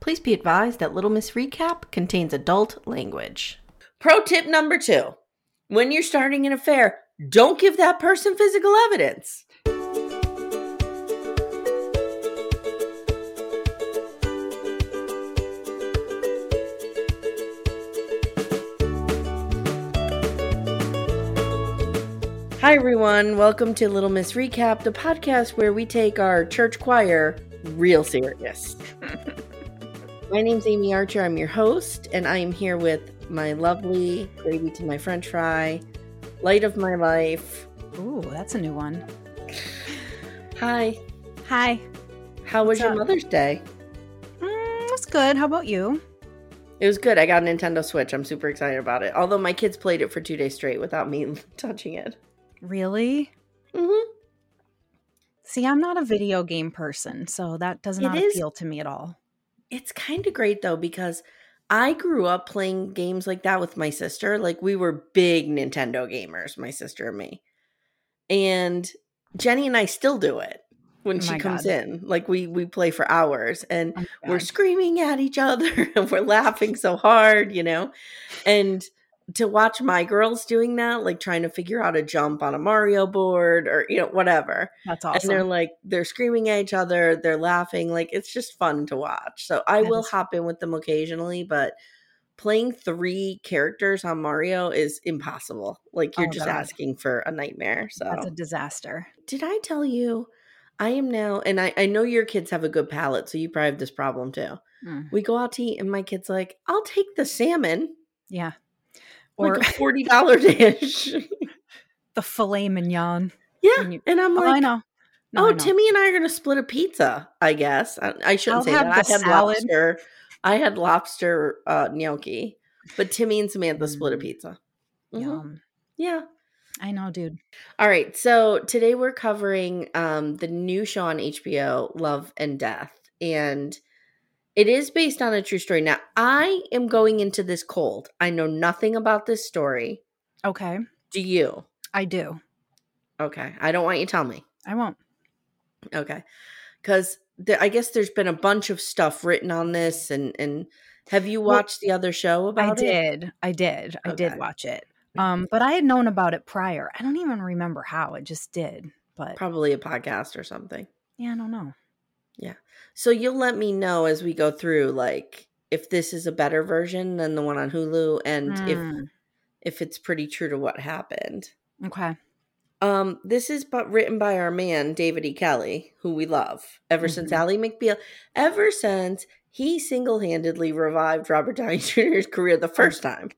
Please be advised that Little Miss Recap contains adult language. Pro tip number two when you're starting an affair, don't give that person physical evidence. Hi, everyone. Welcome to Little Miss Recap, the podcast where we take our church choir real serious. My name's Amye Archer. I'm your host, and I am here with my lovely gravy to my french fry, light of my life. Ooh, that's a new one. Hi. Hi. How was your up? Mother's Day? Mm, that's good. How about you? It was good. I got a Nintendo Switch. I'm super excited about it. Although my kids played it for two days straight without me touching it. Really? Mm-hmm. See, I'm not a video game person, so that does It not is- appeal to me at all. It's kind of great though because I grew up playing games like that with my sister. Like we were big Nintendo gamers, my sister and me. And Jenny and I still do it when Oh she comes God. in. Like we we play for hours and Oh we're screaming at each other and we're laughing so hard, you know. And to watch my girls doing that, like trying to figure out a jump on a Mario board or you know whatever That's awesome. and they're like they're screaming at each other they're laughing like it's just fun to watch so i That will is- hop in with them occasionally but playing three characters on mario is impossible like you're Oh, just God. asking for a nightmare so That's a disaster. did i tell you i am now and I, I know your kids have a good palate so you probably have this problem too Mm, we go out to eat and my kid's like i'll take the salmon yeah. Or like a $40 dish the filet mignon. yeah When you- and i'm Oh, like I know. No, oh, I know. Timmy and I are going to split a pizza, I guess. I, I shouldn't I'll say that. I had salad. lobster. I had lobster uh, gnocchi, but Timmy and Samantha split a Mm. pizza. Mhm. Yum. Yeah. I know, dude. All right. So today we're covering um, the new show on HBO, Love and Death. And it is based on a true story. Now, I am going into this cold. I know nothing about this story. Okay. Do you? I do. Okay. I don't want you to tell me. I won't. Okay. Because I guess there's been a bunch of stuff written on this. And, and have you Well, watched the other show I about it? I did. I did. I did watch it. Um, but I had known about it prior. I don't even remember how. It just did. But Probably a podcast or something. yeah, I don't know. So you'll let me know as we go through, like, if this is a better version than the one on Hulu and if Mm, if it's pretty true to what happened. okay. Um, this is but written by our man David E. Kelley, who we love ever since Mhm. Ally McBeal, ever since he single handedly revived Robert Downey Jr.'s career the first time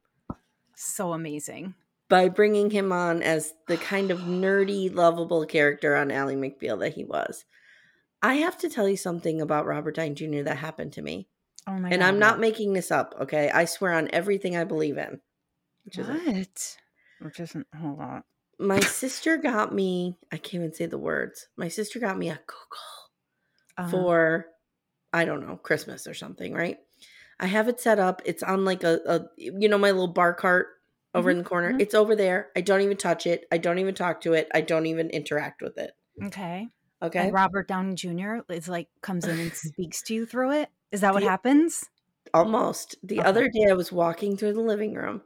So amazing. by bringing him on as the kind of nerdy, lovable character on Ally McBeal that he was. I have to tell you something about Robert Downey Jr. that happened to me, Oh my and god. I'm not making this up. Okay, I swear on everything I believe in. Which is what? Which isn't hold on. my sister got me. I can't even say the words. My sister got me a Google. Uh, for I don't know, Christmas or something, right? I have it set up. It's on like a, a you know, my little bar cart over Mhm, in the corner. mhm. It's over there. I don't even touch it. I don't even talk to it. I don't even interact with it. Okay. Okay. And Robert Downey Jr. is like comes in and speaks to you through it. Is that what happens? Almost. The Okay. other day I was walking through the living room.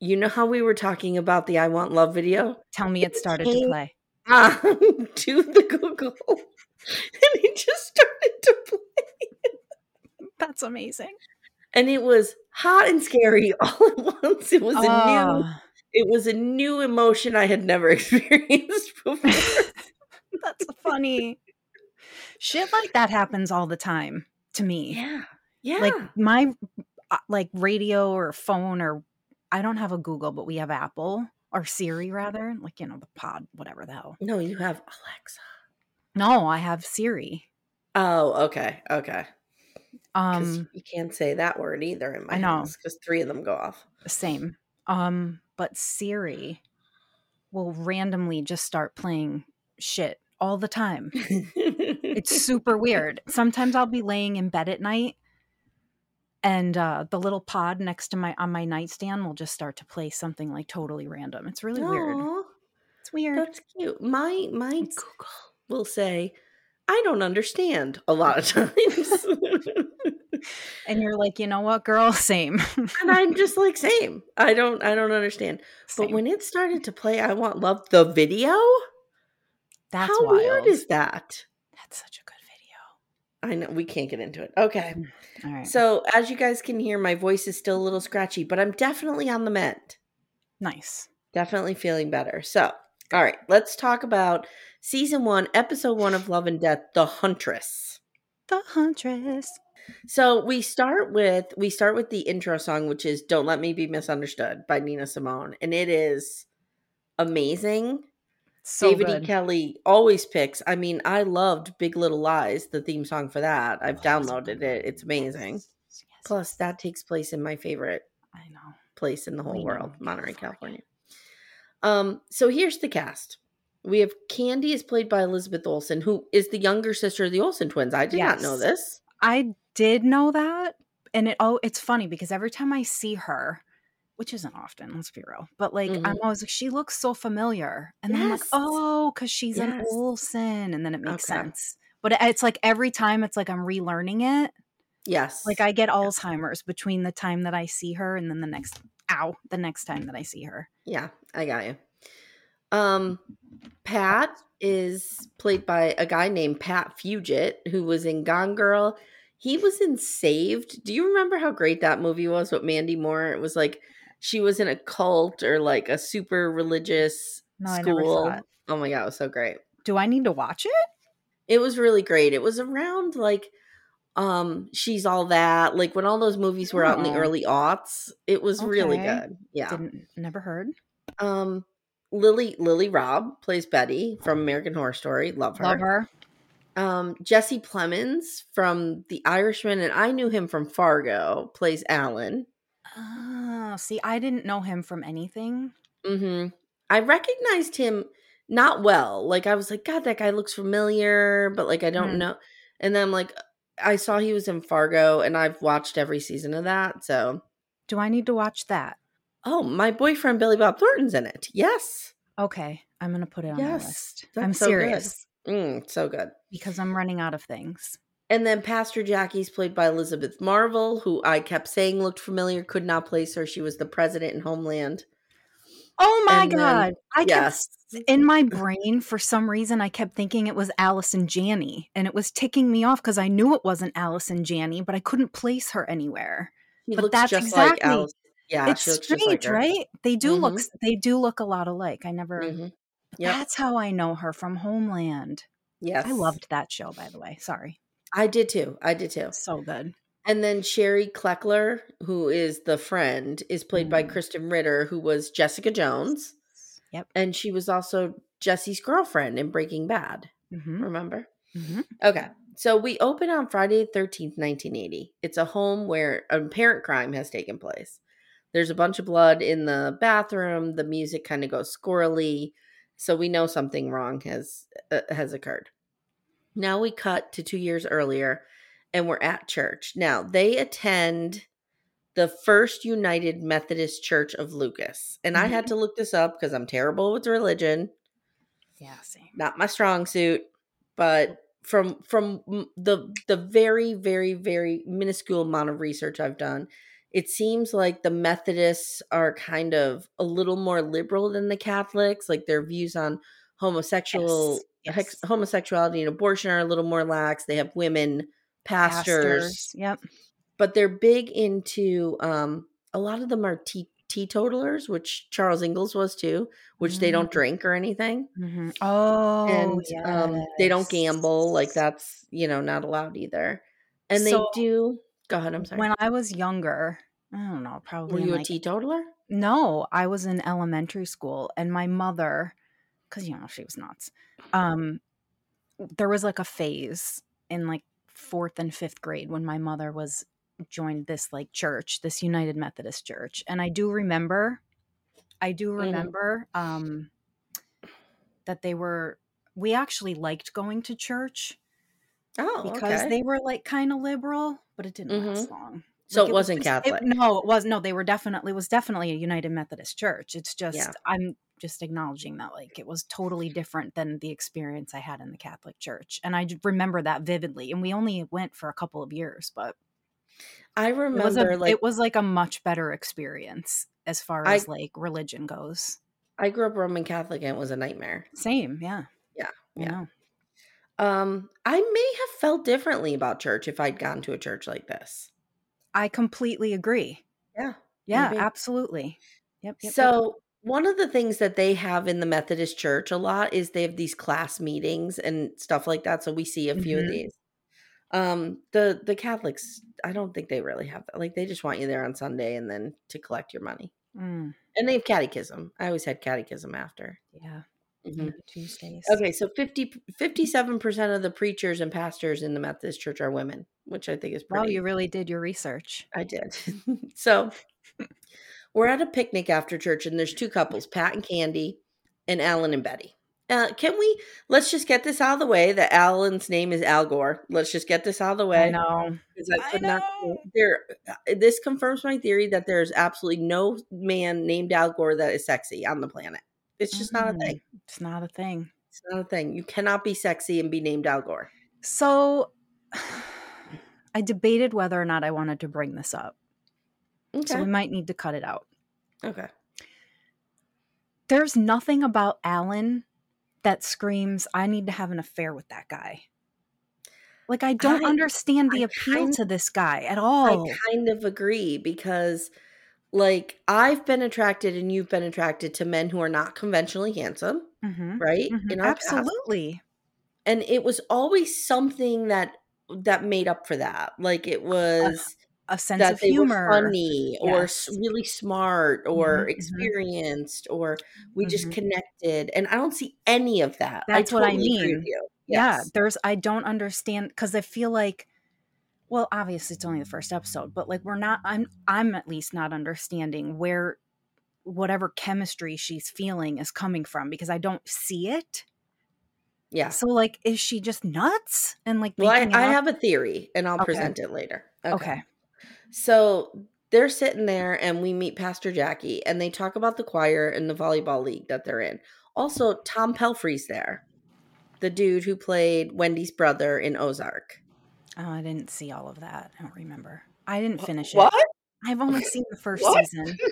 You know how we were talking about the I Want Love video? Tell me it started to play. Ah, to the Google. and it just started to play. That's amazing. And it was hot and scary all at once. It was a new Oh, it was a new emotion I had never experienced before. That's funny. Shit like that happens all the time to me. yeah. Yeah. Like my uh, like radio or phone or I don't have a Google, but we have Apple or Siri rather, like you know the pod, whatever the hell. no, you have Alexa. No, I have Siri. Oh, okay. Okay. Um, you can't say that word either in my I know. because three of them go off. same. Um, but Siri will randomly just start playing shit all the time. It's super weird. Sometimes I'll be laying in bed at night and uh the little pod next to my on my nightstand will just start to play something like totally random. It's really weird. It's weird. That's cute. My my Google will say, "I don't understand." A lot of times, and you're like, you know what, girl? Same. and I'm just like, "Same. I don't. I don't understand." But when it started to play, "I Want Love" the video. That's how wild. weird is that? That's such a good video. I know we can't get into it. Okay. Mm, all right. So, as you guys can hear, my voice is still a little scratchy, but I'm definitely on the mend. nice. Definitely feeling better. So, all right, let's talk about season one, episode one of Love and Death, The Huntress. The Huntress. So we start with we start with the intro song, which is "Don't Let Me Be Misunderstood" by Nina Simone, and it is amazing. So David good. E. Kelley always picks. I mean, I loved Big Little Lies, the theme song for that. I've Oh, downloaded it. It's amazing. Yes, yes, Plus, that takes place in my favorite I know. place in the whole We know, world, Monterey, California. California. Um, so here's the cast. We have Candy is played by Elizabeth Olsen, who is the younger sister of the Olsen twins. I did not know this. I did know that, and it oh, it's funny because every time I see her, which isn't often, let's be real, but like I'm Mhm. always like, she looks so familiar, and then I'm like, oh, because she's an Yes. Olsen, and then it makes Okay. sense. But it's like every time it's like I'm relearning it. Yes. Like I get Alzheimer's between the time that I see her and then the next ow, the next time that I see her. Yeah, I got you. Um, Pat is played by a guy named Pat Fugit, who was in Gone Girl. He was in Saved. Do you remember how great that movie was with Mandy Moore? It was like she was in a cult or like a super religious No, school. Oh my god, it was so great. Do I need to watch it? It was really great. It was around like um she's all that like when all those movies were out in the Oh. early aughts it was really good yeah Didn't never heard. um lily lily rabe plays betty from american horror story love her, Love her. um jesse plemons from the irishman and i knew him from fargo plays alan Oh, see, I didn't know him from anything. mm-hmm i recognized him not well like i was like god that guy looks familiar but like i don't Hmm. know and then like i saw he was in fargo and i've watched every season of that so Do I need to watch that? oh my boyfriend billy bob thornton's in it yes Okay, I'm gonna put it on my Yes, list. that's I'm so good. serious mm, so good because I'm running out of things. And then pastor jackie's played by elizabeth marvel who i kept saying looked familiar could not place her she was the president in homeland Oh my And then- god! I yes kept in my brain for some reason I kept thinking it was Allison Janney, and it was ticking me off because I knew it wasn't Allison Janney, but I couldn't place her anywhere. She but that's just like exactly- Alice. Yeah, it's she looks just strange, like right? They do look Mhm. s- they do look a lot alike. I never. Mhm. Yep. That's how I know her from Homeland. Yes, I loved that show, by the way. Sorry, I did too. I did too. so good. And then Sherry Cleckler, who is the friend, is played by Mm. Krysten Ritter, who was Jessica Jones, Yep. and she was also Jesse's girlfriend in Breaking Bad. hmm Remember? hmm Okay. So we open on Friday the 13th, 1980. It's a home where a parent crime has taken place. There's a bunch of blood in the bathroom. The music kind of goes squirrely. So we know something wrong has uh, has occurred. Now we cut to 2 years earlier and we're at church. Now, they attend the First United Methodist Church of Lucas. And I had Mm-hmm. to look this up because I'm terrible with religion, Yeah, same. not my strong suit. But from from the the very very very minuscule amount of research I've done, it seems like the Methodists are kind of a little more liberal than the Catholics. Like their views on homosexual Yes, hex- yes. homosexuality and abortion are a little more lax. They have women pastors, Yep. but they're big into um a lot of them are te- teetotalers, which Charles Ingalls was too, which they don't Mm. drink or anything. Mhm. Oh, and um they don't gamble, like that's, you know, not allowed either. And they do go ahead, I'm sorry. When I was younger, I don't know, Probably Were you a like teetotaler? no, I was in elementary school, and my mother, because you know she was nuts. Um, there was like a phase in like fourth and fifth grade when my mother was joined this like church, this United Methodist Church, and I do remember, I do Mhm. remember, um, that they were. We actually liked going to church Oh, because okay. they were like kind of liberal, but it didn't last Mhm. long. So Like, it was wasn't just- it- Catholic. no, it was no. They were definitely it was definitely a United Methodist Church. It's just Yeah. I'm just acknowledging that like it was totally different than the experience I had in the Catholic Church, and I remember that vividly. And we only went for a couple of years, but I it was remember a like it was like a much better experience as far I as like religion goes. I grew up Roman Catholic and it was a nightmare. Same, yeah, Yeah, I yeah. know. Um, I may have felt differently about church if I'd gone to a church like this. I completely agree. Yeah. Yeah, maybe. absolutely. Yep. yep, yep. So one of the things that they have in the Methodist Church a lot is they have these class meetings and stuff like that. So we see a few of Mhm. these. Um, the the Catholics, I don't think they really have that. Like they just want you there on Sunday and then to collect your money. Mm, And they have catechism. I always had catechism after. yeah, Mhm. Tuesdays. Okay, so 50 57% of the preachers and pastors in the Methodist Church are women, which I think is Wow, pretty you really did your research. I did. so we're at a picnic after church, and there's two couples, Pat and Candy, and Alan and Betty. Uh, can we let's just get this out of the way that Alan's name is Al Gore. Let's just get this out of the way. I know. 'cause I I could not know. there uh, this confirms my theory that there's absolutely no man named Al Gore that is sexy on the planet. It's just not a Mm, thing. It's not a thing. It's not a thing. You cannot be sexy and be named Al Gore. So I debated whether or not I wanted to bring this up. Okay. So we might need to cut it out. okay. There's nothing about Alan that screams, I need to have an affair with that guy. Like, I don't I- understand the I appeal kind- to this guy at all. I kind of agree because, like, I've been attracted and you've been attracted to men who are not conventionally handsome, Mhm, right? mhm. In our past. Absolutely. and it was always something that that made up for that. Like it was A sense that of humor. funny or really smart or Mhm, mhm. experienced or we just Mhm. connected. And I don't see any of that. That's what I totally agree mean. with you. Yeah, there's I don't understand because I feel like well, obviously it's only the first episode, but like we're not I'm I'm at least not understanding where whatever chemistry she's feeling is coming from because I don't see it. Yeah. So like is she just nuts and like Well, I, I have a theory and I'll Okay. present it later. okay. So they're sitting there and we meet Pastor Jackie and they talk about the choir and the volleyball league that they're in. Also, Tom Pelphrey's there, the dude who played Wendy's brother in Ozark. Oh, I didn't see all of that. I don't remember. I didn't finish What? it. I've only seen the first What? season.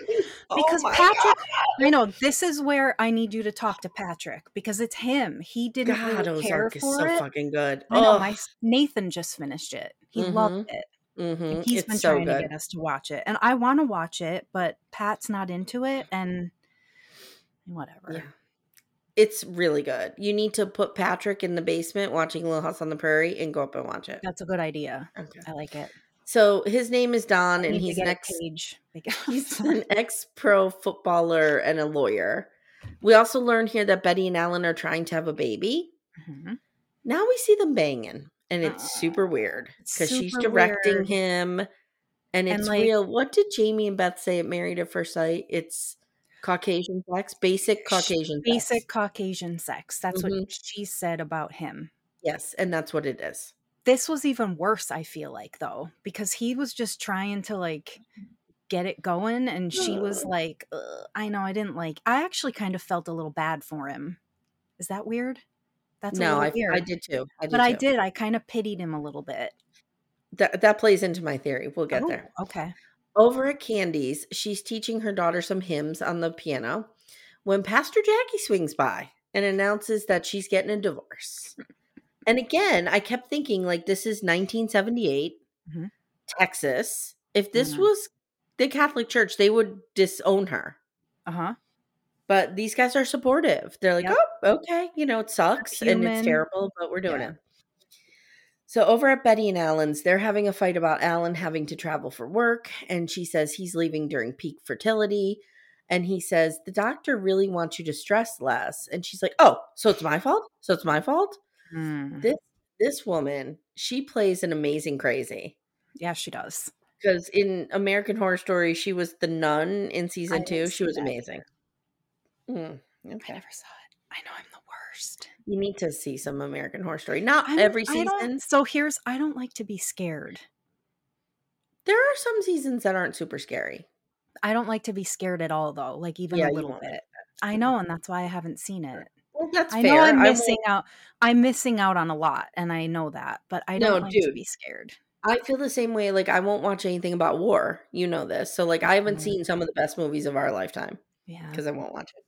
Oh Because my Patrick, God. I know this is where I need you to talk to Patrick because it's him. He didn't God, really care Ozark is so it. fucking good. I know Oh, my Nathan just finished it. He Mhm. loved it. Mm-hmm. He's It's been so trying to get us to watch it. And I want to watch it, but Pat's not into it and whatever. Yeah. It's really good. You need to put Patrick in the basement watching Little House on the Prairie and go up and watch it. That's a good idea. Okay. I like it. So his name is Don, and he's an ex he's an ex pro footballer and a lawyer. We also learn here that Betty and Alan are trying to have a baby. Mhm. Now we see them banging, and it's Uh, super weird because she's directing weird. him, and And, it's like- real. What did Jamie and Beth say at Married at First Sight? It's Caucasian sex, basic Caucasian basic sex. Caucasian sex. That's Mhm. what she said about him. Yes, and that's what it is. This was even worse, I feel like, though, because he was just trying to like get it going and she was like "Ugh, i know i didn't like i actually kind of felt a little bad for him is that weird that's no, I, weird I did too. I did but i did i kind of pitied him a little bit That that plays into my theory. We'll get Oh, there. okay Over at Candy's, she's teaching her daughter some hymns on the piano when Pastor Jackie swings by and announces that she's getting a divorce. And again, I kept thinking like this is 1978, Mhm. Texas. If this Mhm. was the Catholic Church, they would disown her. uh-huh But these guys are supportive. They're like, Yep. "Oh, okay, you know, it sucks and it's terrible, but we're doing Yeah. it." So over at Betty and Alan's, they're having a fight about Alan having to travel for work, and she says he's leaving during peak fertility, and he says the doctor really wants you to stress less, and she's like, "Oh, so it's my fault? So it's my fault?" Mm. This this woman, she plays an amazing crazy yeah she does because in American Horror Story, she was the nun in season two. She was amazing. Mm, i never saw it i know i'm the worst You need to see some American Horror Story. Not I'm- every season. so here's i don't like to be scared There are some seasons that aren't super scary. i don't like to be scared at all though like even Yeah, a little like bit i know and that's why i haven't seen it Well, that's I fair. know I'm missing out. I'm missing out on a lot, and I know that, but I don't like to be scared. I feel the same way. Like I won't watch anything about war. You know this. So like I haven't Mhm. seen some of the best movies of our lifetime Yeah. because I won't watch it.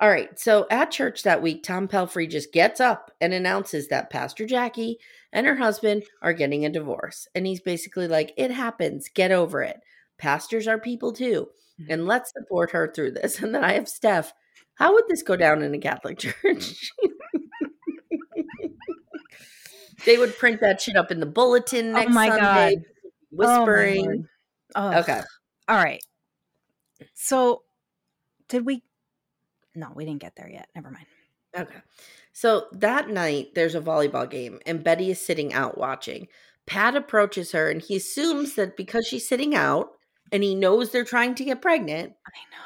All right. So at church that week, Tom Pelphrey just gets up and announces that Pastor Jackie and her husband are getting a divorce. And he's basically like, it happens. Get over it. Pastors are people too. Mhm. And let's support her through this. And then I have Steph. How would this go down in a Catholic church? they would print that shit up in the bulletin next oh my Sunday, god. whispering. Oh my Lord. Okay. All right. So, did we? No, we didn't get there yet. Never mind. Okay. So that night, there's a volleyball game, and Betty is sitting out watching. Pat approaches her, and he assumes that because she's sitting out and he knows they're trying to get pregnant,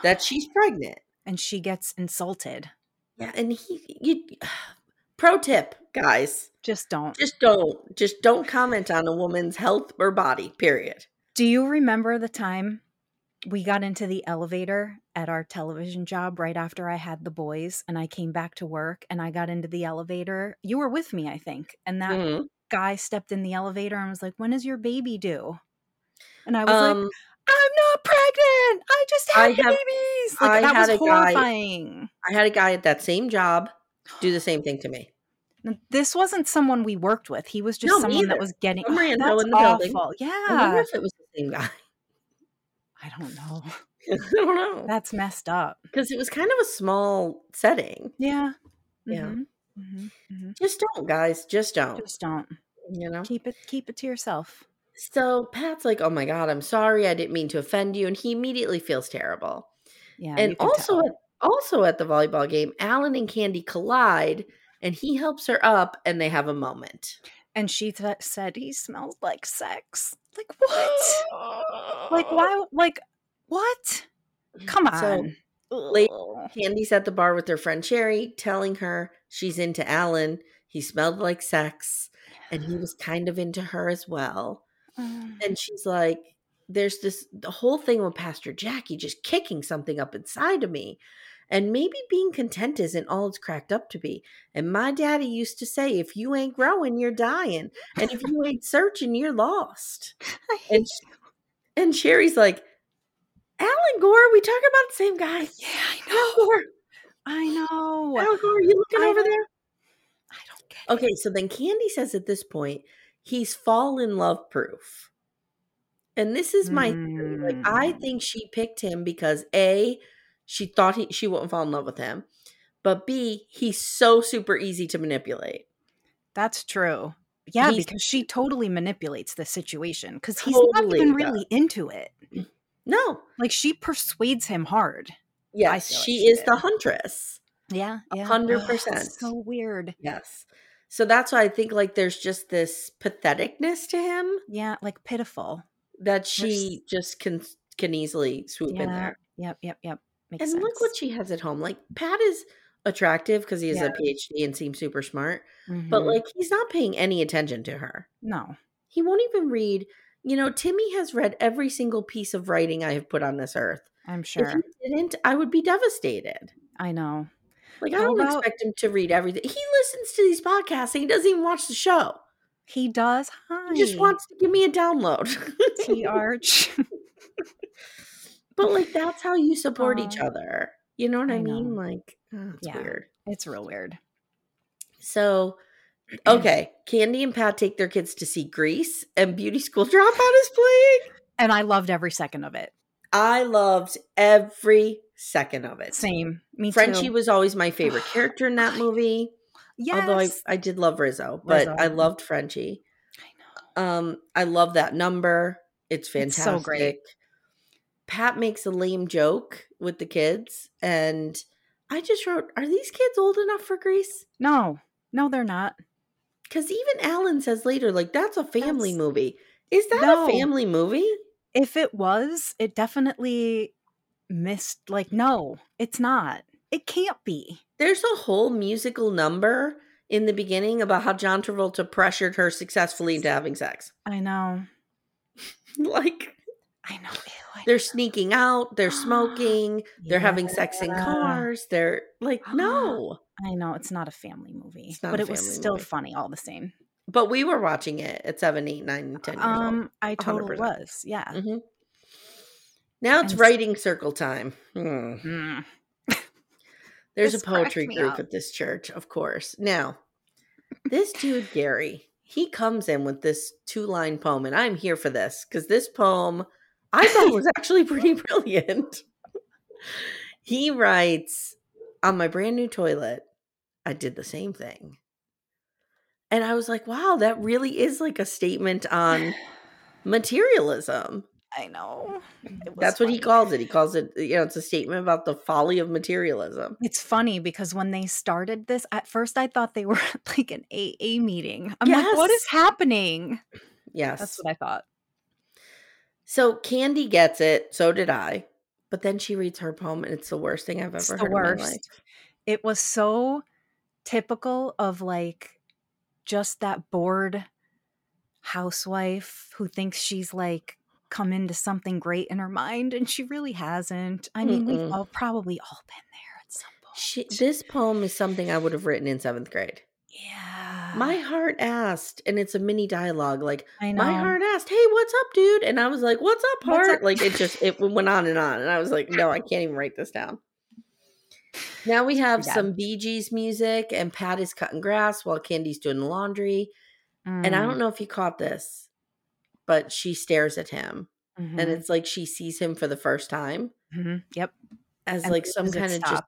that she's pregnant. and she gets insulted. Yeah. And he, you, pro tip, guys, Just don't. just don't, just don't comment on a woman's health or body, period. Do you remember the time we got into the elevator at our television job right after I had the boys and I came back to work and I got into the elevator? You were with me, I think. And that Mhm. guy stepped in the elevator and was like, When is your baby due? And I was like, Um, I'm not pregnant. I just had I have- babies. Like I that had was a guy- horrifying. I had a guy at that same job do the same thing to me. This wasn't someone we worked with. He was just No, me someone that was getting. Some Oh, that's in the building. awful. I wonder Yeah. if it was the same guy. I don't know. I don't know. That's messed up. Because it was kind of a small setting. Yeah. Yeah. Mhm, mhm, mhm. Just don't, guys. Just don't. Just don't you know? keep it. Keep it to yourself. So Pat's like, oh my God, I'm sorry. I didn't mean to offend you. And he immediately feels terrible. Yeah. and also tell. at, also at the volleyball game, Alan and Candy collide and he helps her up and they have a moment. and she th- said he smells like sex. Like what? like why? Like what? Come on. Ugh. Candy's at the bar with her friend Sherry, telling her she's into Alan. He smelled like sex, and he was kind of into her as well. Um, And she's like, There's this the whole thing with Pastor Jackie just kicking something up inside of me. And maybe being content isn't all it's cracked up to be. And my daddy used to say, if you ain't growing, you're dying. And if you ain't searching, you're lost. And, and Sherry's like, Alan Gore, we talk about the same guy. Yeah, I know. Gore, I know. Alan Gore, are you looking I over there? I don't get it. Okay, so then Candy says at this point, he's fall in love proof. And this is my theory. Like, I Mm. think she picked him because A, she thought he she wouldn't fall in love with him. But B, he's so super easy to manipulate. That's true. Yeah, He's- because she totally manipulates the situation because he's Totally not even does. really into it. No. Like she persuades him hard. Yes, feel like she she is did. the huntress. Yeah, hundred percent. So weird. Yes. So that's why I think like there's just this patheticness to him Yeah, like pitiful. that she just can can easily swoop in there. Yep, yep, yep. Makes And sense. look what she has at home. Like Pat is attractive because he has Yeah. a PhD and seems super smart, but Mhm. like he's not paying any attention to her. no. He won't even read, you know, Timmy has read every single piece of writing I have put on this earth. I'm If sure. he didn't, I would be devastated. I know. Like I don't about- expect him to read everything. He listens to these podcasts and he doesn't even watch the show. He does. Hi. He just wants to give me a download. T Arch. but like that's how you support each other. You know what I, I mean? know. Like oh, it's Yeah. weird. it's real weird. So okay, Candy and Pat take their kids to see Grease and Beauty School Dropout is playing. And I loved every second of it. I loved every second of it. Same. Me Frenchie too. was always my favorite character in that movie. yes. Although I, I did love Rizzo, but Rizzo. I loved Frenchie. I know. Um, I love that number. It's It's fantastic. so great. Pat makes a lame joke with the kids, and I just wrote, "Are these kids old enough for Grease?" No, no, they're not. Because even Alan says later, like, "That's a family That's- movie." Is that No. a family movie? If it was, it definitely missed. Like, no, it's not. It can't be. There's a whole musical number in the beginning about how John Travolta pressured her successfully into having sex. I know. like I know. Ew, I they're know. sneaking out, they're smoking, they're having sex in cars. They're like, no. I know it's not a family movie, but it was still movie. funny all the same. But we were watching it at seven, eight, nine, ten years old. Um, I totally 100%. was. Yeah. Mhm. Now it's And writing circle time. Hmm. Mm. There's This a poetry group up. at this church, of course. Now, this dude, Gary, he comes in with this two line poem, and I'm here for this because this poem I thought was actually pretty brilliant. he writes, On my brand new toilet, I did the same thing. And I was like, wow, that really is like a statement on materialism. I know. That's what he calls it. He calls it, you know, it's a statement about the folly of materialism. It's funny because when they started this, at first I thought they were like an AA meeting. I'm like, what is happening? Yes. That's what I thought. So Candy gets it. So did I. But then she reads her poem, and it's the worst thing I've ever It's heard the in my life. worst. It was so typical of like just that bored housewife who thinks she's like come into something great in her mind and she really hasn't. I mean, we've all probably all been there at some point. She, this poem is something I would have written in seventh grade. yeah. My heart asked, and it's a mini dialogue like, I know. my heart asked, hey, what's up, dude? And I was like, what's up, What's heart? up? Like, it just, it went on and on. And I was like, no, I can't even write this down. Now we have Yeah. some Bee Gees music, and Pat is cutting grass while Candy's doing the laundry. And I Mm, don't know if you caught this, but she stares at him. mhm, And it's like she sees him for the first time mhm, Yep. as And like some kind of just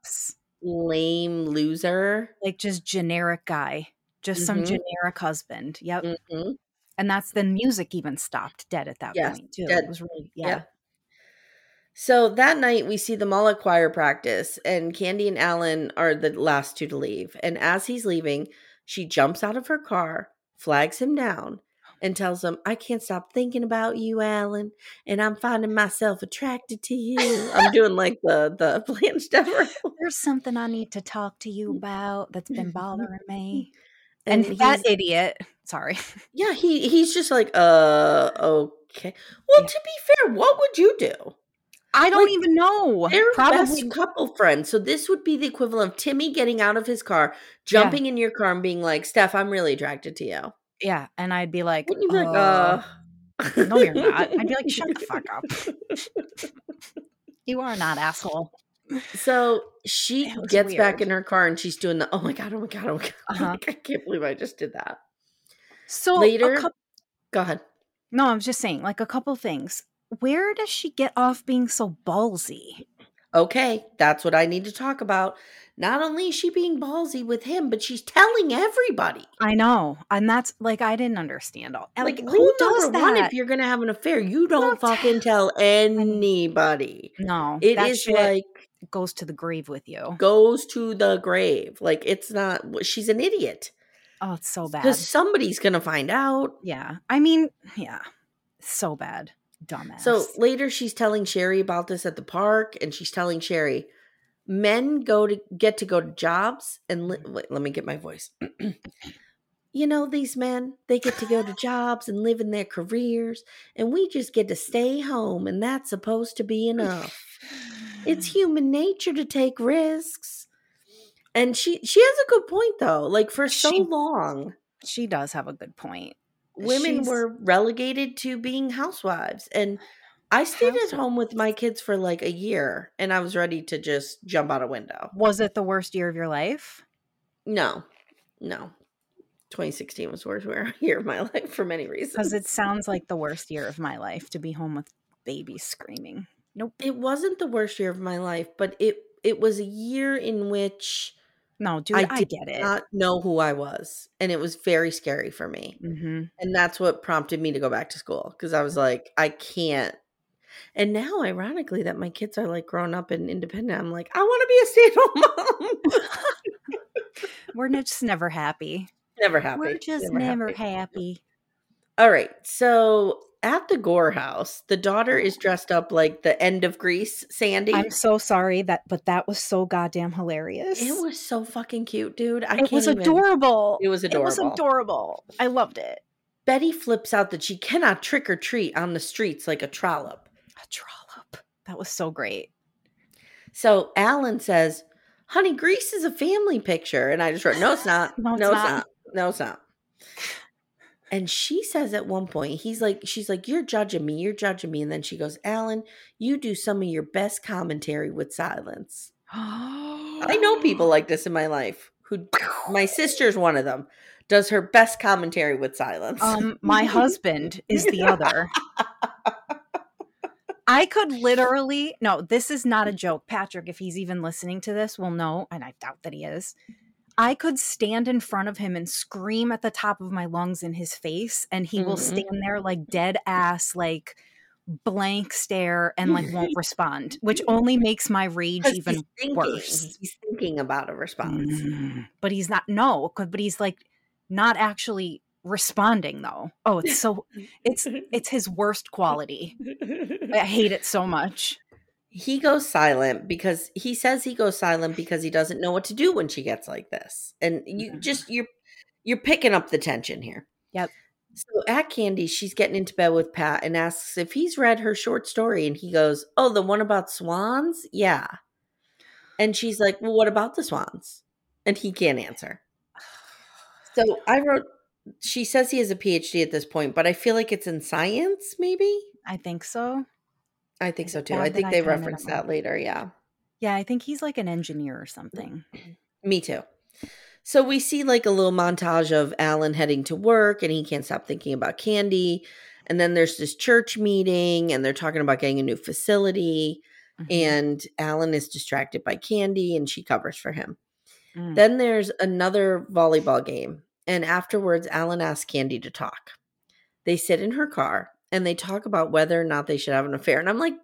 lame loser. like just generic guy. Just some Mhm. generic husband. Yep. Mhm. And that's the music even stopped dead at that Yes, point too. dead. It was really yeah. Yep. So that night we see them all at choir practice, and Candy and Alan are the last two to leave. And as he's leaving, she jumps out of her car, flags him down, and tells him, I can't stop thinking about you, Alan, and I'm finding myself attracted to you. I'm doing like the the Blanche Devereaux. There's something I need to talk to you about that's been bothering me. And, And, that idiot, sorry. yeah, he he's just like, uh, okay. Well, Yeah. to be fair, what would you do? I don't Like, even know. They're Probably best couple friends. So this would be the equivalent of Timmy getting out of his car, jumping in your car, and being like, "Steph, I'm really attracted to you." yeah, and I'd be like, Wouldn't you be like, "Uh, no, you're not. I'd be like, shut the fuck up. You are not asshole. So she gets back in her car and she's doing the, "Oh my god, oh my god, oh my god!" Uh-huh. I can't believe I just did that. So Later- a coup- Go ahead. no, I was just saying, like a couple things. Where does she get off being so ballsy? Okay, that's what I need to talk about. Not only is she being ballsy with him, but she's telling everybody. I know, and that's like I didn't understand all. Like, Like, who does number one, that? if you're gonna have an affair, you don't fucking tell anybody. no, It that is like goes to the grave with you. goes to the grave. Like it's not. She's an idiot Oh, it's so bad. because somebody's gonna find out. Yeah, I mean, yeah, so bad, dumbass. So later, she's telling Sherry about this at the park, and she's telling Sherry, men go to get to go to jobs and li- mm-hmm. wait, let me get my voice. you know, these men, they get to go to jobs and live in their careers, and we just get to stay home, and that's supposed to be enough. It's human nature to take risks. And she she has a good point though. Like for so She- long, She does have a good point. Women She's- were relegated to being housewives and I stayed at home with my kids for like a year and I was ready to just jump out a window. Was it the worst year of your life? No. No. 2016 was the worst year of my life for many reasons. Because it sounds like the worst year of my life to be home with babies screaming. Nope. it wasn't the worst year of my life, but it it was a year in which No, dude, I I, did get it. not know who I was and it was very scary for me. hmm And that's what prompted me to go back to school because I was like, I can't. And now, ironically, that my kids are like grown up and independent, I'm like, I want to be a stay at home mom. We're just never happy. never happy. We're just never, happy. All right. So at the Gore house, the daughter is dressed up like the end of Grease, Sandy. I'm so sorry that, but that was so goddamn hilarious. it was so fucking cute, dude. I It was even- adorable. It was adorable. It was adorable. I loved it. Betty flips out that she cannot trick or treat on the streets like a trollop. A trollop. That was so great. So Alan says, Honey, Grease is a family picture. And I just wrote, No, it's not. No, no, it's it's, not. not. No, it's not. And she says at one point, he's like, she's like, You're judging me, you're judging me. And then she goes, Alan, you do some of your best commentary with silence. I know people like this in my life who my sister's one of them, does her best commentary with silence. Um, my husband is the other. I could literally no, this is not a joke. Patrick, if he's even listening to this, will know, and I doubt that he is. I could stand in front of him and scream at the top of my lungs in his face, and he will Mhm. stand there like dead ass, like blank stare, and like won't respond, which only makes my rage even thinking, worse. He's thinking about a response. Mm, But he's not No, but he's like not actually responding though. Oh, it's so it's it's his worst quality. I hate it so much. He goes silent because he says he goes silent because he doesn't know what to do when she gets like this. And you Mhm. just you're you're picking up the tension here. Yep. so at candy she's getting into bed with pat and asks if he's read her short story and he goes oh the one about swans? Yeah. And she's like well what about the swans? And he can't answer. So i wrote she says he has a phd at this point but i feel like it's in science maybe? I think so. I think so too i think they reference that later yeah Yeah, I think he's like an engineer or something. Me too. So we see like a little montage of Alan heading to work and he can't stop thinking about candy. And then there's this church meeting and they're talking about getting a new facility. Mhm. And Alan is distracted by candy and she covers for him. Mm. Then there's another volleyball game. And afterwards, Alan asks Candy to talk. They sit in her car and they talk about whether or not they should have an affair. And I'm like,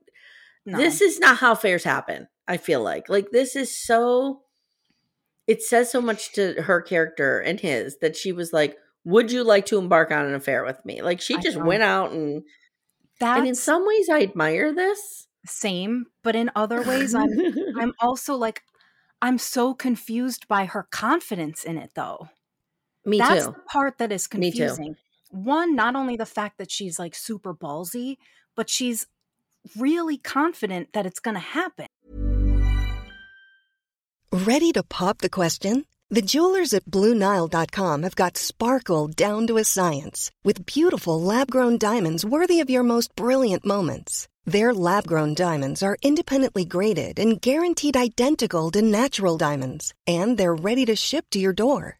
No. this is not how affairs happen. I feel like like this is so. It says so much to her character and his that she was like, "Would you like to embark on an affair with me?" Like she just went out and That's and in some ways I admire this. same, but in other ways I'm I'm also like I'm so confused by her confidence in it though. me That's too. the part that is Me too. confusing. One, not only the fact that she's like super ballsy, but she's really confident that it's going to happen. Ready to pop the question? The jewelers at BlueNile.com have got sparkle down to a science with beautiful lab grown diamonds worthy of your most brilliant moments. Their lab grown diamonds are independently graded and guaranteed identical to natural diamonds, and they're ready to ship to your door.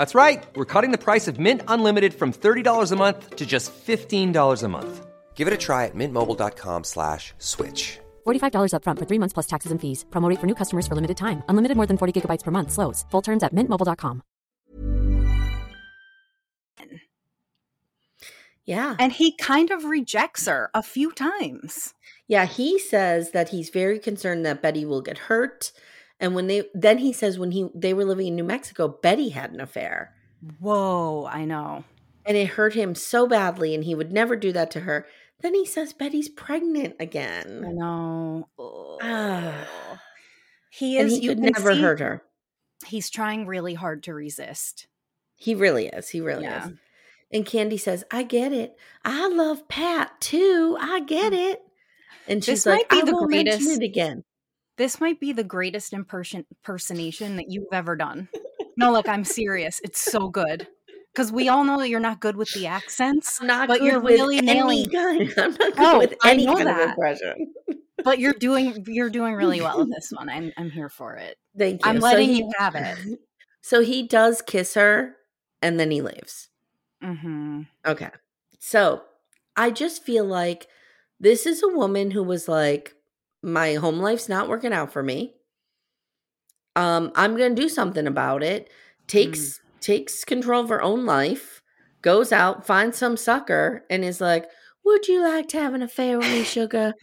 That's right. We're cutting the price of Mint Unlimited from $30 a month to just $15 a month. Give it a try at mintmobile.com slash switch. $45 upfront for three months plus taxes and fees. Promo rate for new customers for limited time. Unlimited more than 40 gigabytes per month. Slows. Full terms at mintmobile.com. Yeah. And he kind of rejects her a few times. Yeah, he says that he's very concerned that Betty will get hurt. And when they then he says when he they were living in New Mexico, Betty had an affair. Whoa, I know. And it hurt him so badly and he would never do that to her. Then he says Betty's pregnant again. I know. He And is he you could never see hurt her. He's trying really hard to resist. He really is. He really Yeah. is. And Candy says, I get it. I love Pat too. I get it. And she's Mm. This might like, be I the won't mention greatest- it again. This might be the greatest imperson- impersonation that you've ever done. No, look, I'm serious. It's so good. Because we all know that you're not good with the accents, I'm not but good you're with really nailing kind. I'm not good Oh, with I any know kind of that. impression. but you're doing you're doing really well with this one. I'm I'm here for it. Thank you. I'm So letting he- you have it. So he does kiss her and then he leaves. hmm Okay. So I just feel like this is a woman who was like, my home life's not working out for me. Um, I'm gonna do something about it. Takes takes control of her own life, goes out, finds some sucker, and is like, Would you like to have an affair with me, sugar?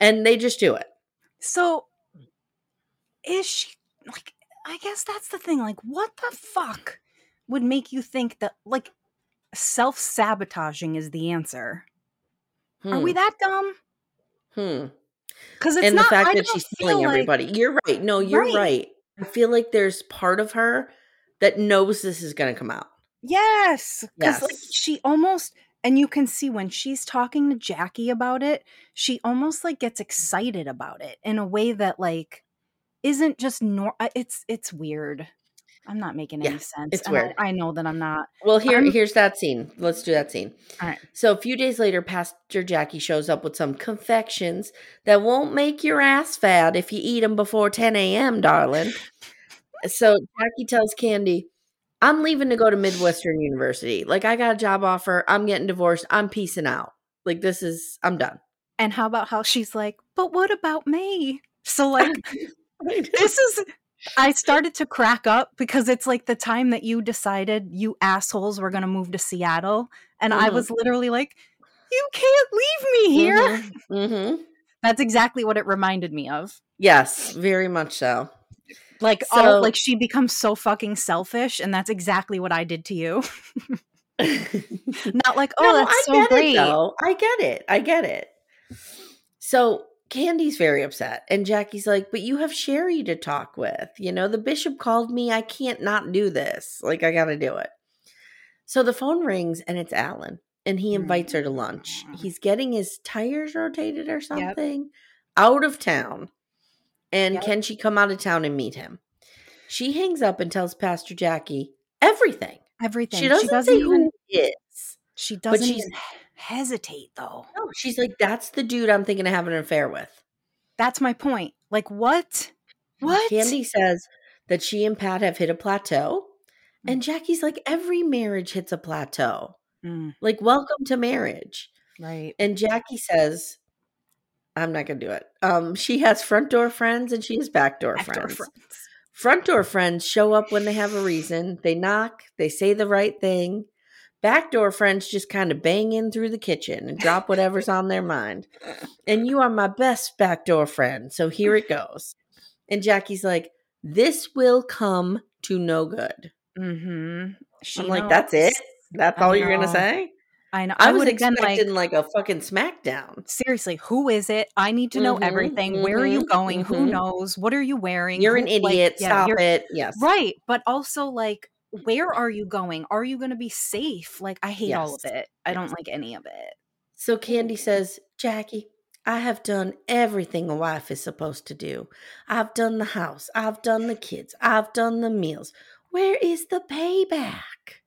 And they just do it. So is she like I guess that's the thing. Like what the fuck would make you think that like self-sabotaging is the answer? Are we Hmm. that dumb? Hmm. Because it's and not the fact I that she's killing like- everybody. You're right. No, you're Right. right. I feel like there's part of her that knows this is going to come out. Yes, because like she almost, and you can see when she's talking to Jackie about it, she almost like gets excited about it in a way that like isn't just nor. uh, It's it's weird. I'm not making Yeah, any sense. it's and I- weird. I, know that I'm not. Well, here I'm- here's that scene. Let's do that scene. All right. So a few days later, Pastor Jackie shows up with some confections that won't make your ass fat if you eat them before 10 a.m., darling. so Jackie tells Candy, I'm leaving to go to Midwestern University. Like, I got a job offer. I'm getting divorced. I'm peacing out. Like, this is, I'm done. And how about how she's like, but what about me? So like this is I started to crack up because it's like the time that you decided you assholes were gonna move to Seattle. And I Mhm. was literally like, You can't leave me here. hmm That's exactly what it reminded me of. Yes, very much so. Like So- all like she becomes so fucking selfish, and that's exactly what I did to you. Not like, oh, No, that's I so get great. It, though. I get it. I get it. So Candy's very upset, and Jackie's like, "But you have Sherry to talk with. You know, the bishop called me. I can't not do this. Like, I got to do it." So the phone rings, and it's Alan, and he invites her to lunch. Mm. He's getting his tires rotated or something out of town, and Yep. can she come out of town and meet him? She hangs up and tells Pastor Jackie everything. Everything. She doesn't, say even who he she doesn't she's- even hesitate though. No, she's like, that's the dude I'm thinking of having an affair with. That's my point. Like what? What? Candy says that she and Pat have hit a plateau. Mm. And Jackie's like, every marriage hits a plateau. Mm, Like, welcome to marriage. right. And Jackie says, I'm not going to do it. Um, she has front door friends and she has back door Backdoor friends. friends. Front door friends show up when they have a reason. They knock, they say the right thing. Backdoor friends just kind of bang in through the kitchen and drop whatever's on their mind. And you are my best backdoor friend. So here it goes. And Jackie's like, this will come to no good. Mm-hmm. She I'm like, that's it? That's I all you're going to say? I know. I, I, was would have been expecting like, like, a fucking smackdown. seriously, who is it? I need to know Mhm, everything. Where are you mhm, going? Who mhm. knows? What are you wearing? You're Who- an like, idiot. yeah, Stop you're- it. Yes. Right. But also, like, where are you going? Are you going to be safe? Like, I hate all of it. I don't like any of it. So Candy says, Jackie, I have done everything a wife is supposed to do. I've done the house, I've done the kids, I've done the meals. Where is the payback?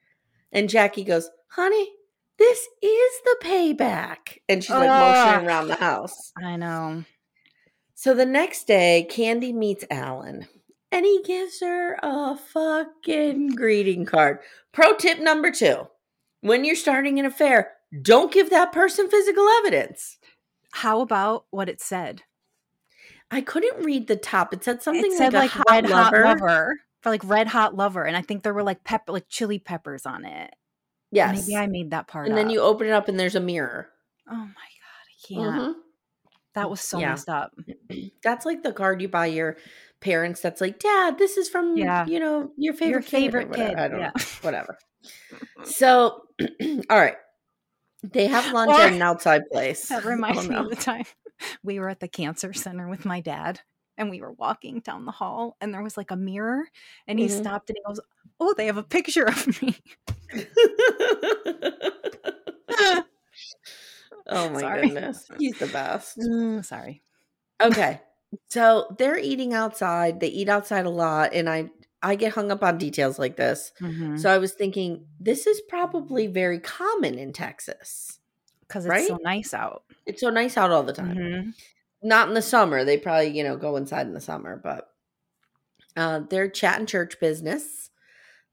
And Jackie goes, Honey, this is the payback. And she's like Ugh. motioning around the house. I know. So the next day, Candy meets Alan and he gives her a fucking greeting card. Pro tip number two when you're starting an affair, don't give that person physical evidence. How about what it said? I couldn't read the top. It said something it said like, like, red lover. hot lover for like red hot lover, and I think there were like pepper, like chili peppers on it. Yes. Maybe I made that part and then you open it up and there's a mirror. Oh my god, I can't. Mhm. That was so Yeah. messed up. That's like the card you buy your parents that's like, Dad, this is from Yeah. you know, your favorite Your kid," favorite whatever. kid. I don't yeah. know. Whatever. So all right. They have lunch Or- at an outside place. That reminds Oh, me of the time we were at the cancer center with my dad and we were walking down the hall and there was like a mirror and he Mhm. stopped and he goes, Oh, they have a picture of me. oh my Sorry. goodness. He's the best. Mm, sorry. Okay. So they're eating outside. They eat outside a lot and I I get hung up on details like this. Mhm. So I was thinking this is probably very common in Texas. Because it's so nice out. It's so nice out all the time. Mhm. Not in the summer. They probably, you know, go inside in the summer, but uh they're chatting church business.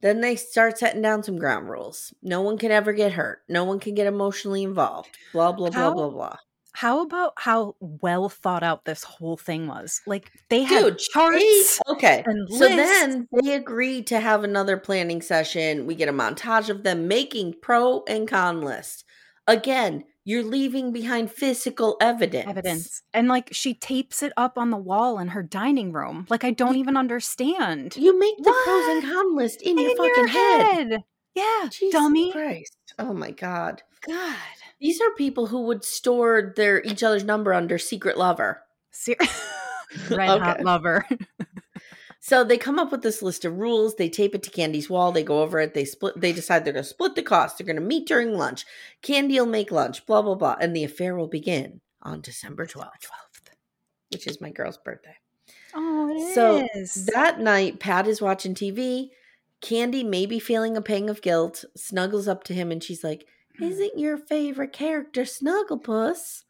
Then they start setting down some ground rules. No one can ever get hurt. No one can get emotionally involved. Blah blah blah How- blah blah. How about how well thought out this whole thing was? Like they had Dude, charts. Okay. So then they agree to have another planning session. We get a montage of them making pro and con lists. Again, you're leaving behind physical evidence. evidence. And like she tapes it up on the wall in her dining room. Like I don't even understand. You make the pros and What? con list in, your In fucking head. Yeah. Jesus dummy. Christ. Oh my god. God. These are people who would store their each other's number under secret lover. Red hot lover. So they come up with this list of rules. They tape it to Candy's wall. They go over it. They split. They decide they're going to split the cost. They're going to meet during lunch. Candy will make lunch. Blah blah blah. And the affair will begin on December twelfth, which is my girl's birthday. Oh, it So is. that night, Pat is watching TV. Candy, maybe feeling a pang of guilt, snuggles up to him and she's like, Isn't your favorite character Snugglepuss?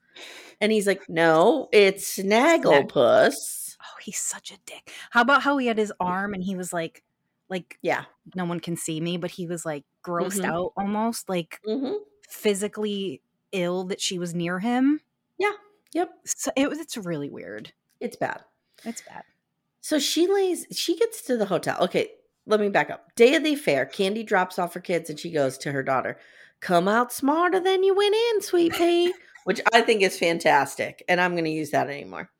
And he's like, No, it's Snagglepuss. oh, he's such a dick. How about how he had his arm and he was like, like Yeah. no one can see me, but he was like grossed Mhm. out almost, like Mm-hmm. physically ill that she was near him. Yeah. Yep. So it was. It's really weird. It's bad. It's bad. So she lays, she gets to the hotel. Okay, let me back up. Day of the affair, Candy drops off her kids and she goes to her daughter, Come out smarter than you went in, sweet pea, which I think is fantastic. And I'm going to use that anymore.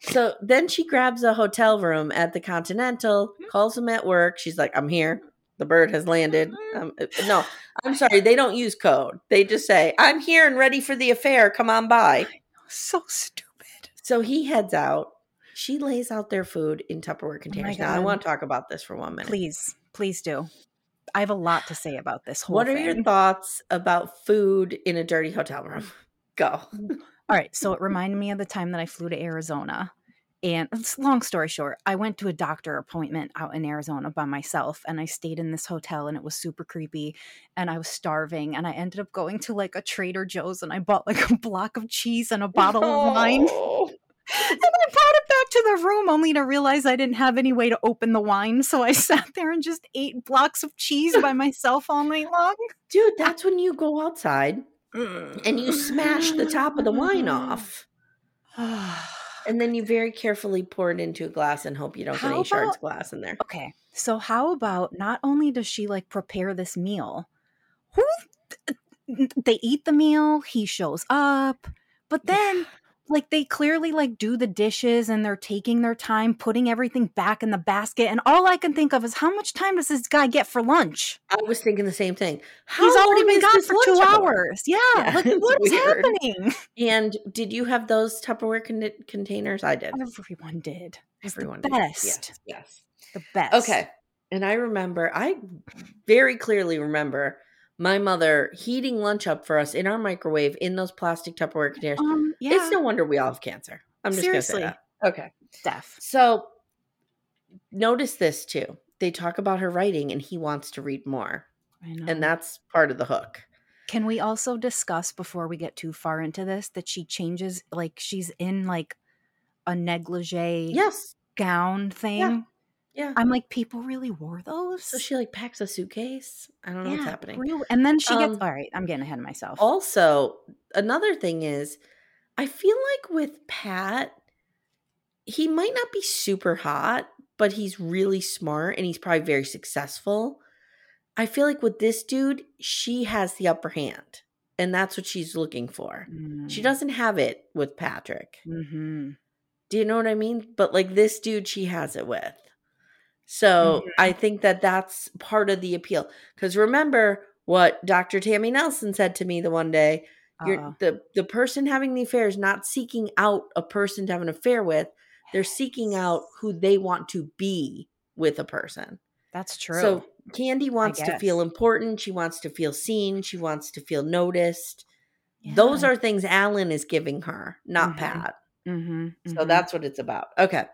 So then she grabs a hotel room at the Continental, calls him at work. She's like, I'm here. The bird has landed. Um, uh, no, I'm sorry. They don't use code. They just say, I'm here and ready for the affair. Come on by. So stupid. So he heads out. She lays out their food in Tupperware containers. now, I want to talk about this for one minute. Please, please do. I have a lot to say about this whole What are thing. your thoughts about food in a dirty hotel room? Go. All right, so it reminded me of the time that I flew to Arizona. And it's long story short, I went to a doctor appointment out in Arizona by myself and I stayed in this hotel and it was super creepy and I was starving and I ended up going to like a Trader Joe's and I bought like a block of cheese and a bottle of wine. Oh. And I brought it back to the room only to realize I didn't have any way to open the wine. So I sat there and just ate blocks of cheese by myself all night long. Dude, that's when you go outside mm. and you smash the top of the wine off. And then you very carefully pour it into a glass and hope you don't get any shards about- of glass in there. Okay. So how about not only does she like prepare this meal, who they eat the meal, he shows up, but then like they clearly like do the dishes and they're taking their time putting everything back in the basket and all I can think of is how much time does this guy get for lunch? I was thinking the same thing. How He's already been gone for 2 hours. Yeah, Yeah, like what's weird. happening? And did you have those Tupperware con- containers? I did. Everyone did. Everyone the did. best. Yes. yes. The best. Okay. And I remember, I very clearly remember my mother heating lunch up for us in our microwave in those plastic Tupperware containers. Um yeah. It's no wonder we all have cancer. I'm just going to say Seriously. that. Okay. Steph. So notice this too. They talk about her writing and he wants to read more. I know. And that's part of the hook. Can we also discuss before we get too far into this that she changes like she's in like a negligee Yes. gown thing? Yeah. I'm like, people really wore those. So she like packs a suitcase. I don't know what's happening. Really? And then she gets Um, all right. I'm getting ahead of myself. Also, another thing is, I feel like with Pat, he might not be super hot, but he's really smart and he's probably very successful. I feel like with this dude, she has the upper hand. And that's what she's looking for. She doesn't have it with Patrick. Mm-hmm. Do you know what I mean? But like this dude, she has it with. So I think that that's part of the appeal. Because remember what Dr. Tammy Nelson said to me the one day you're Uh-oh. the the person having the affair is not seeking out a person to have an affair with. They're seeking out who they want to be with a person. That's true. So Candy wants to feel important. She wants to feel seen. She wants to feel noticed. Those are things Alan is giving her, not Mhm. Pat. Mm-hmm. So that's what it's about. Okay.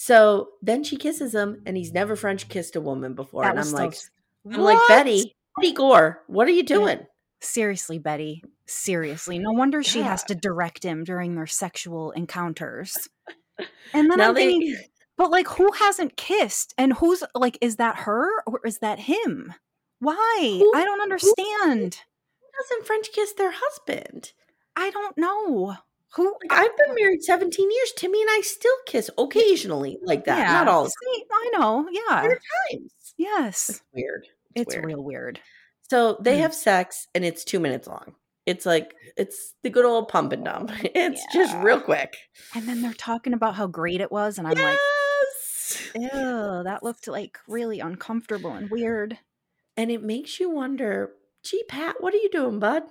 So then she kisses him, and he's never French kissed a woman before. That and I'm like, I'm like Betty, Betty Gore, what are you doing? Seriously, Betty. Seriously. No wonder she has to direct him during their sexual encounters. And then Now I'm they- thinking, but like, who hasn't kissed? And who's like, is that her or is that him? Why? Who- I don't understand. Who doesn't French kiss their husband? I don't know. Who? Like I've been married 17 years. Timmy and I still kiss occasionally like that. Not all see, I know. Yeah. times. Yes. It's weird. It's weird. real weird. So they Mm. have sex and it's two minutes long. It's like it's the good old pump and dump. It's just real quick. And then they're talking about how great it was. And I'm like, yes. ew, that looked like really uncomfortable and weird. and it makes you wonder, gee, Pat, what are you doing, bud?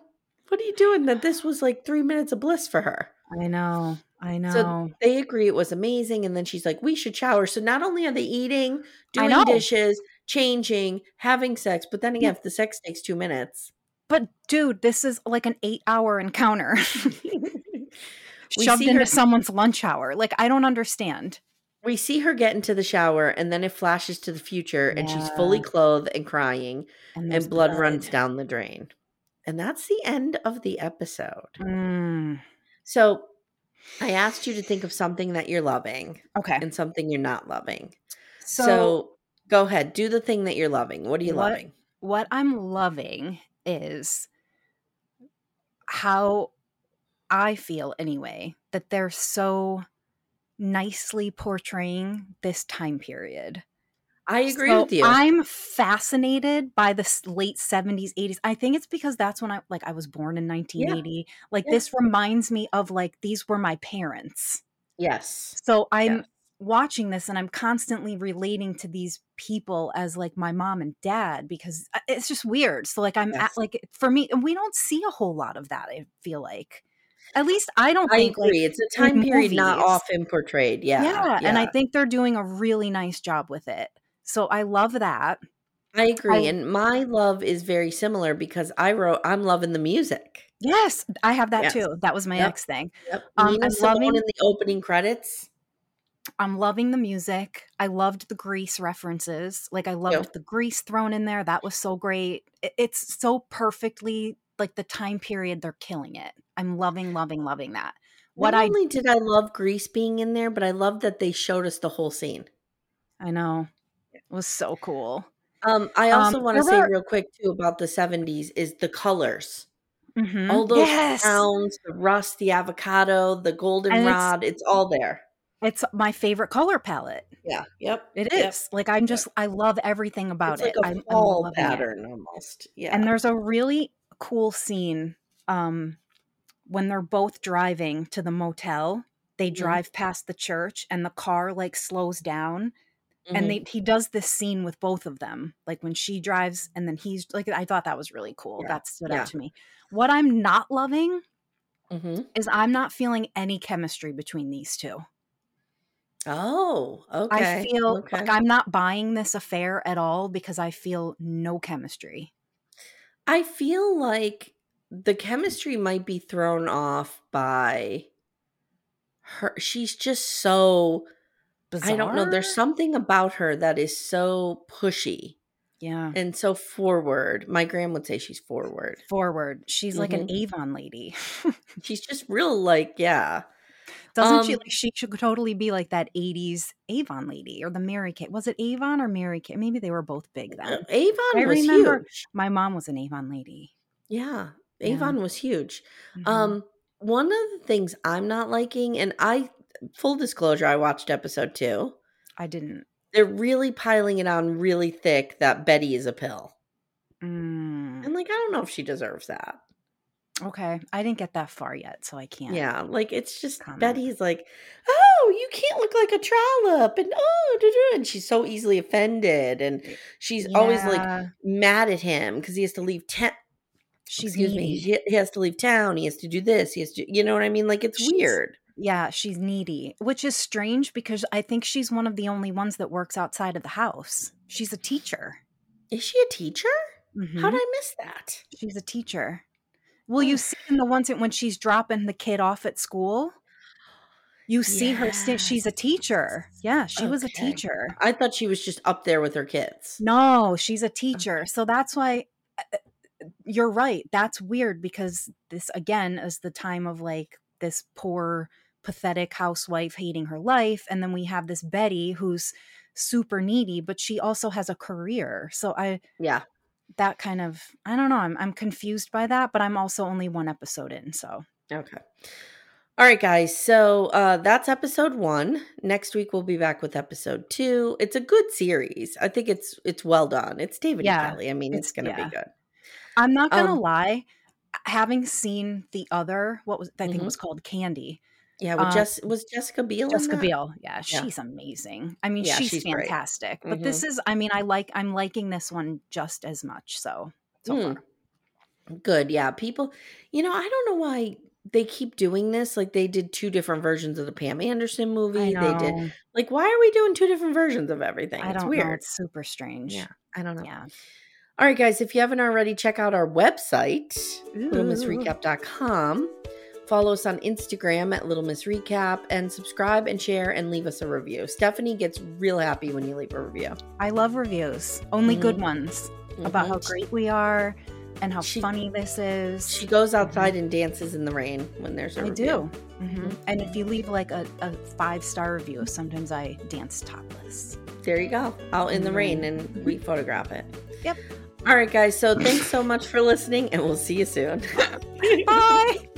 What are you doing that this was like three minutes of bliss for her? I know. I know. So they agree it was amazing. And then she's like, we should shower. So not only are they eating, doing dishes, changing, having sex, but then again, Yeah. if the sex takes two minutes, But dude, this is like an eight hour encounter shoved into her- someone's lunch hour. Like, I don't understand. we see her get into the shower and then it flashes to the future and she's fully clothed and crying there's and blood, runs down the drain. And that's the end of the episode. Mm, So I asked you to think of something that you're loving okay. and something you're not loving. So, So, go ahead, do the thing that you're loving. What are you What- loving? what I'm loving is how I feel anyway that they're so nicely portraying this time period. I agree So with you. I'm fascinated by the late 70s, 80s. I think it's because that's when I like I was born in 1980. Like Yeah. this reminds me of like these were my parents. yes. So I'm Yes. watching this and I'm constantly relating to these people as like my mom and dad because uh, it's just weird. So like I'm Yes. at, like for me and we don't see a whole lot of that I feel like. At least I don't I think like, agree. it's a time period not often portrayed. Yeah. yeah, and I think they're doing a really nice job with it. So I love that. I agree. I- and my love is very similar because I wrote, I'm loving the music. Yes, I have that Yes. too. That was my Yep. next thing. Yep. Um, Nina I'm loving- in the opening credits. I'm loving the music. I loved the Grease references. Like I loved the Grease thrown in there. That was so great. It's so perfectly like the time period they're killing it. I'm loving, loving, loving that. What Not I only did I love Grease being in there, but I love that they showed us the whole scene. I know was so cool. Um, I Um, also want to say were- real quick too about the 70s is the colors. Mhm. All those yes, browns, the rust, the avocado, the goldenrod, it's, it's all there. it's my favorite color palette. Yeah. Yep. It is. yep. like I'm just I love everything about It's like it. a I'm, I'm fall loving it. pattern almost. Yeah. And there's a really cool scene um, when they're both driving to the motel. They Mhm. drive past the church and the car like slows down. Mhm. And they, he does this scene with both of them, like when she drives and then he's like, I thought that was really cool. Yeah, That stood yeah. out to me. What I'm not loving Mhm. is I'm not feeling any chemistry between these two. Oh, okay. I feel okay. like I'm not buying this affair at all because I feel no chemistry. I feel like the chemistry might be thrown off by her. She's just so I don't know. There's something about her that is so pushy Yeah. and so forward. My grand would say she's forward. Forward. She's like an Mhm. Avon lady. She's just real like, yeah. Doesn't she Um, like she should totally be like that 80s Avon lady or the Mary Kay. Was it Avon or Mary Kay? Maybe they were both big Uh, then. Avon I was remember huge. my mom was an Avon lady. Yeah. Yeah. Avon was huge. Mhm. Um, one of the things I'm not liking, and I full disclosure, I watched episode two. I didn't. They're really piling it on really thick that Betty is a pill. Mm, And like, I don't know if she deserves that. okay. I didn't get that far yet, so I can't. Yeah, like it's just Comment. Betty's like, oh, you can't look like a trollop, and oh, da, da," and she's so easily offended, and she's always like mad at him because he has to leave town. she's Excuse me, he has to leave town. He has to do this. He has to, you know what I mean? Like it's She's- weird. Yeah, she's needy, which is strange because I think she's one of the only ones that works outside of the house. She's a teacher. Is she a teacher? How Mhm. did I miss that? She's a teacher. Well, Oh. you see in the ones when she's dropping the kid off at school, you see her. St- she's a teacher. Yeah, she was a teacher. I thought she was just up there with her kids. No, she's a teacher. So that's why uh, you're right. That's weird because this again is the time of like this poor, pathetic housewife hating her life. And then we have this Betty who's super needy, but she also has a career. So I Yeah. that kind of I don't know. I'm I'm confused by that, but I'm also only one episode in. So Okay. All right, guys. So uh, that's episode one. Next week we'll be back with episode two. It's a good series. I think it's it's well done. It's David Yeah, and Kelley. I mean, it's, it's- gonna yeah. be good. I'm not gonna Um, lie. Having seen the other, what was I think Mhm. it was called Candy. Yeah. With Uh, Jess was Jessica Biel. in Jessica? Biel. Yeah, Yeah. she's amazing. I mean, Yeah, she's, she's fantastic. But this is I mean, I like I'm liking this one just as much. So so Mm. far. Good. Yeah. People. You know, I don't know why they keep doing this. Like they did two different versions of the Pam Anderson movie. They did. Like, why are we doing two different versions of everything? I it's don't weird. know. It's super strange. Yeah. I don't know. Yeah. All right, guys, if you haven't already, check out our website, Ooh. Follow us on Instagram at Little Miss Recap and subscribe and share and leave us a review. Stephanie gets real happy when you leave a review. I love reviews. Only good Mhm. ones about how great we are and how She- funny this is. She goes outside and dances in the rain when there's a I review. We do. hmm And if you leave like a, a five star review, sometimes I dance topless. There you go. Out in the rain Mhm. and we photograph it. Yep. All right, guys. So thanks so much for listening, and we'll see you soon. Bye.